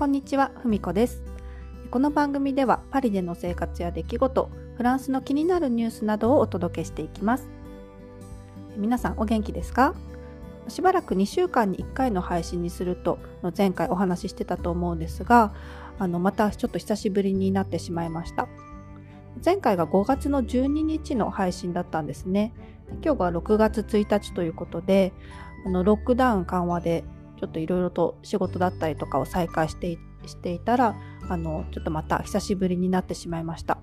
こんにちは、ふみこです。この番組ではパリでの生活や出来事、フランスの気になるニュースなどをお届けしていきます。皆さんお元気ですか？しばらく2週間に1回の配信にすると前回お話ししてたと思うんですがあのまたちょっと久しぶりになってしまいました前回が5月の12日の配信だったんですね今日が6月1日ということであのロックダウン緩和でちょっといろいろと仕事だったりとかを再開してしていたらあのちょっとまた久しぶりになってしまいました。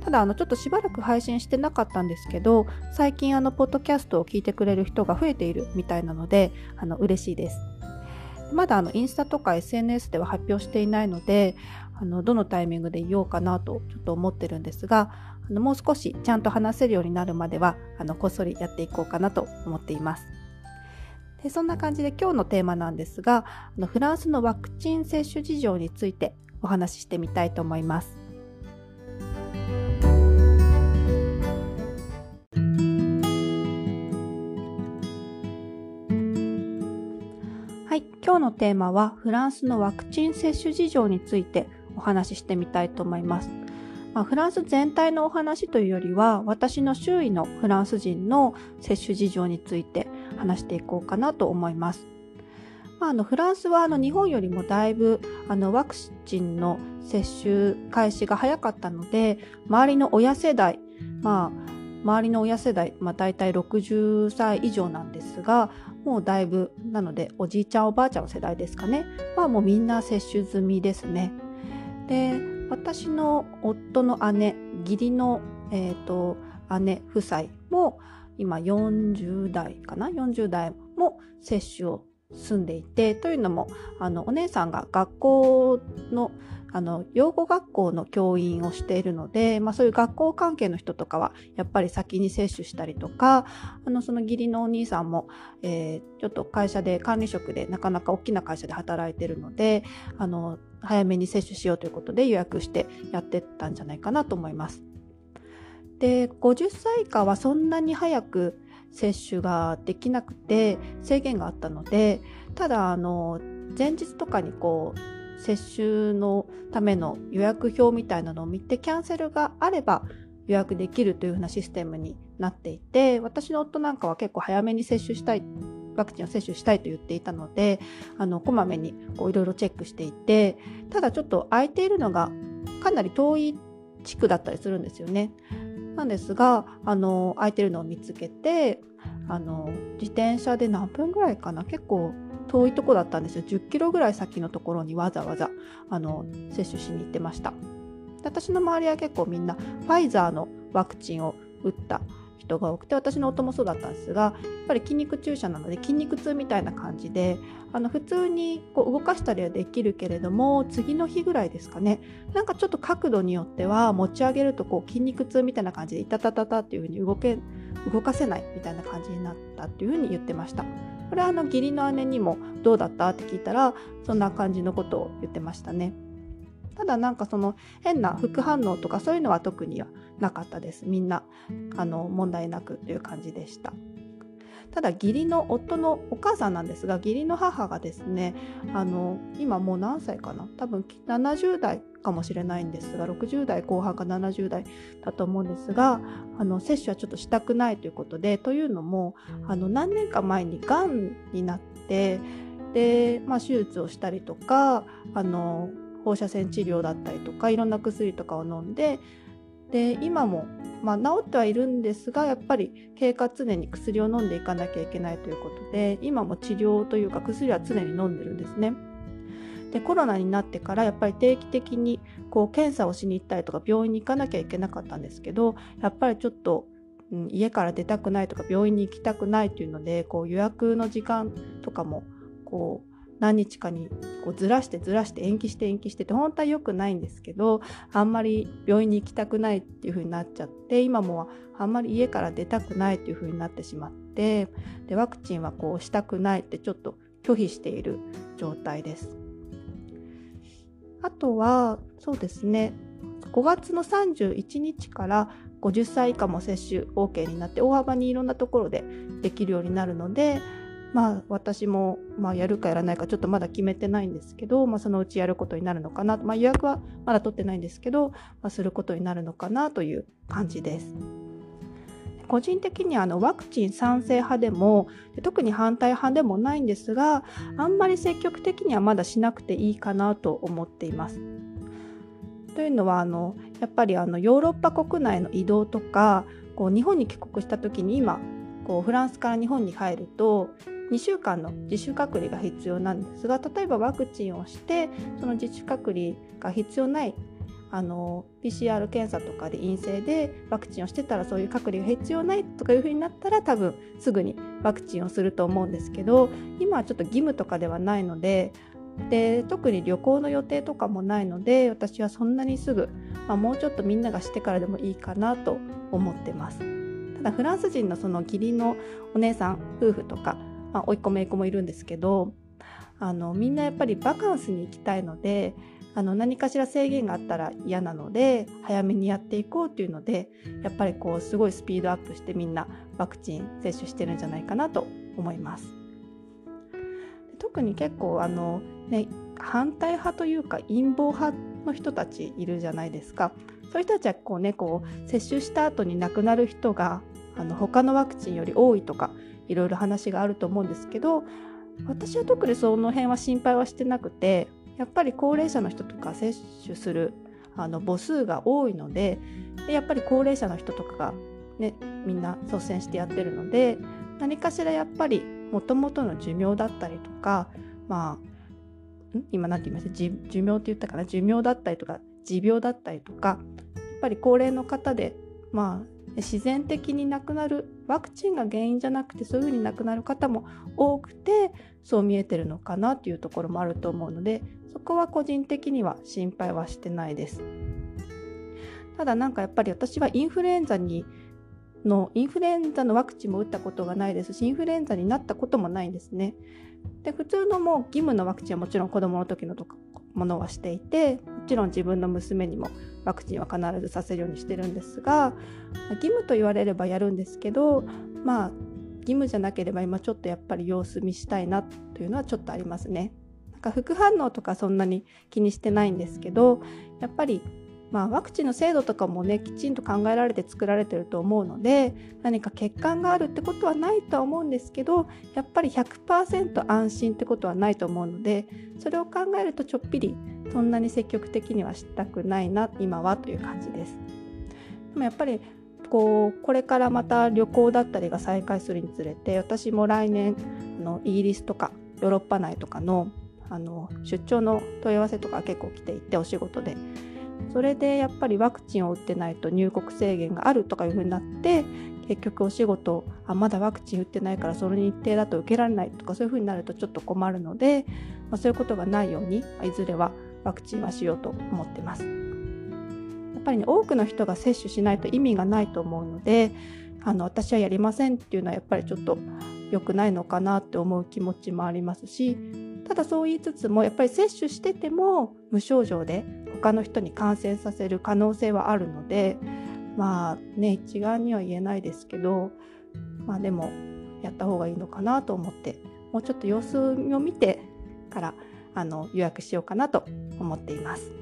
ただあのちょっとしばらく配信してなかったんですけど最近あのポッドキャストを聞いてくれる人が増えているみたいなのであの嬉しいです。まだあのインスタとか SNS では発表していないのであのどのタイミングで言おうかなとちょっと思ってるんですがあのもう少しちゃんと話せるようになるまではあのこっそりやっていこうかなと思っています。でそんな感じで今日のテーマなんですがあのフランスのワクチン接種事情についてお話ししてみたいと思います。はい、今日のテーマはフランスのワクチン接種事情についてお話ししてみたいと思います。まあ、フランス全体のお話というよりは私の周囲のフランス人の接種事情について話していこうかなと思います。まあ、あのフランスはあの日本よりもだいぶあのワクチンの接種開始が早かったので周りの親世代、まあ、周りの親世代、まあ、大体60歳以上なんですがもうだいぶなのでおじいちゃんおばあちゃんの世代ですかねはもうみんな接種済みですね。で私の夫の姉義理の、えーと姉夫妻も今40代かな？40代も接種を済んでいてというのもあのお姉さんが学校のあの養護学校の教員をしているので、まあ、そういう学校関係の人とかはやっぱり先に接種したりとかあのその義理のお兄さんも、えー、ちょっと会社で管理職でなかなか大きな会社で働いてるのであの早めに接種しようということで予約してやってったんじゃないかなと思います。で50歳以下はそんなに早く接種ができなくて制限があったのでただあの前日とかにこう接種のための予約表みたいなのを見てキャンセルがあれば予約できるというふうなシステムになっていて私の夫なんかは結構早めに接種したいワクチンを接種したいと言っていたのであのこまめにいろいろチェックしていてただちょっと空いているのがかなり遠い地区だったりするんですよね。なんですがあの空いてるのを見つけてあの自転車で何分ぐらいかな？結構遠いとこだったんですよ。10キロぐらい先のところにわざわざあの接種しに行ってました。私の周りは結構みんなファイザーのワクチンを打った人が多くて私の夫もそうだったんですがやっぱり筋肉注射なので筋肉痛みたいな感じであの普通にこう動かしたりはできるけれども次の日ぐらいですかねなんかちょっと角度によっては持ち上げるとこう筋肉痛みたいな感じでいたたたたっていう風に動け動かせないみたいな感じになったっていう風に言ってました。これはあの義理の姉にもどうだった？って聞いたらそんな感じのことを言ってましたね。ただなんかその変な副反応とかそういうのは特にはなかったです。みんなあの問題なくという感じでした。ただ義理の夫のお母さんなんですが義理の母がですねあの今もう何歳かな？多分70代かもしれないんですが60代後半か70代だと思うんですがあの接種はちょっとしたくないということでというのもあの何年か前にがんになってで、まあ、手術をしたりとかあの放射線治療だったりとかいろんな薬とかを飲んでで今も、まあ、治ってはいるんですがやっぱり経過常に薬を飲んでいかなきゃいけないということで今も治療というか薬は常に飲んでるんですね。でコロナになってからやっぱり定期的にこう検査をしに行ったりとか病院に行かなきゃいけなかったんですけどやっぱりちょっと、うん、家から出たくないとか病院に行きたくないというのでこう予約の時間とかもこう何日かにこうずらしてずらして延期して延期してて本当は良くないんですけどあんまり病院に行きたくないっていう風になっちゃって今もあんまり家から出たくないっていう風になってしまってでワクチンはこうしたくないってちょっと拒否している状態です。あとはそうですね5月の31日から50歳以下も接種 OK になって大幅にいろんなところでできるようになるのでまあ私も、まあ、やるかやらないかちょっとまだ決めてないんですけど、まあ、そのうちやることになるのかな、まあ、予約はまだ取ってないんですけど、まあ、することになるのかなという感じです。個人的にあのワクチン賛成派でも特に反対派でもないんですがあんまり積極的にはまだしなくていいかなと思っています。というのはあのやっぱりあのヨーロッパ国内の移動とかこう日本に帰国した時に今こうフランスから日本に帰ると2週間の自主隔離が必要なんですが例えばワクチンをしてその自主隔離が必要ないあの PCR 検査とかで陰性でワクチンをしてたらそういう隔離が必要ないとかいうふうになったら多分すぐにワクチンをすると思うんですけど今はちょっと義務とかではないのでで特に旅行の予定とかもないので私はそんなにすぐ、まあ、もうちょっとみんながしてからでもいいかなと思ってます。ただフランス人のその義理のお姉さん夫婦とか、まあ、甥っ子姪っ子もいるんですけどあのみんなやっぱりバカンスに行きたいのであの何かしら制限があったら嫌なので早めにやっていこうっていうのでやっぱりこうすごいスピードアップしてみんなワクチン接種してるんじゃないかなと思います。特に結構あの、ね、反対派というか陰謀派の人たちいるじゃないですか。そういう人たちはこう、ね、こう接種した後に亡くなる人があの他のワクチンより多いとかいろいろ話があると思うんですけど私は特にその辺は心配はしてなくてやっぱり高齢者の人とか接種するあの母数が多いのでやっぱり高齢者の人とかが、ね、みんな率先してやってるので何かしらやっぱりもともとの寿命だったりとかまあ今何て言いました？寿命って言ったかな？寿命だったりとか持病だったりとかやっぱり高齢の方でまあ自然的に亡くなるワクチンが原因じゃなくてそういうふうに亡くなる方も多くてそう見えてるのかなっていうところもあると思うのでそこは個人的には心配はしてないです。ただなんかやっぱり私はインフルエンザにのインフルエンザのワクチンも打ったことがないですしインフルエンザになったこともないんですね。で普通のもう義務のワクチンはもちろん子どもの時のとかものはしていてもちろん自分の娘にもワクチンは必ずさせるようにしてるんですが義務と言われればやるんですけどまあ義務じゃなければ今ちょっとやっぱり様子見したいなというのはちょっとありますね。なんか副反応とかそんなに気にしてないんですけどやっぱりまあ、ワクチンの精度とかもねきちんと考えられて作られてると思うので何か欠陥があるってことはないとは思うんですけどやっぱり100%安心ってことはないと思うのでそれを考えるとちょっぴりそんなに積極的にはしたくないな今はという感じです。でもやっぱりこうこれからまた旅行だったりが再開するにつれて私も来年のイギリスとかヨーロッパ内とかのあの出張の問い合わせとか結構来ていてお仕事でそれでやっぱりワクチンを打ってないと入国制限があるとかいうふうになって結局お仕事あまだワクチン打ってないからその日程だと受けられないとかそういうふうになるとちょっと困るので、まあ、そういうことがないようにいずれはワクチンはしようと思ってます。やっぱりね多くの人が接種しないと意味がないと思うのであの私はやりませんっていうのはやっぱりちょっと良くないのかなって思う気持ちもありますしただそう言いつつもやっぱり接種してても無症状で他の人に感染させる可能性はあるのでまあね一概には言えないですけどまあでもやった方がいいのかなと思ってもうちょっと様子を見てからあの予約しようかなと思っています。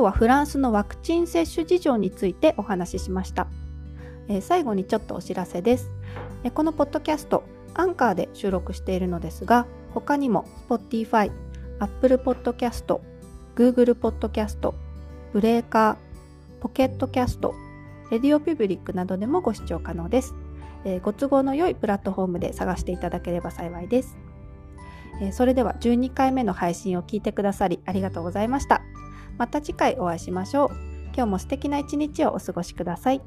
今日はフランスのワクチン接種事情についてお話ししました、えー、最後にちょっとお知らせです、えー、このポッドキャストアンカーで収録しているのですが他にも Spotify、Apple Podcast、Google Podcast、ブレーカー、ポケットキャスト、レディオピブリックなどでもご視聴可能です、えー、ご都合の良いプラットフォームで探していただければ幸いです。えそれでは12回目の配信を聞いてくださりありがとうございました。また次回お会いしましょう。今日も素敵な一日をお過ごしください。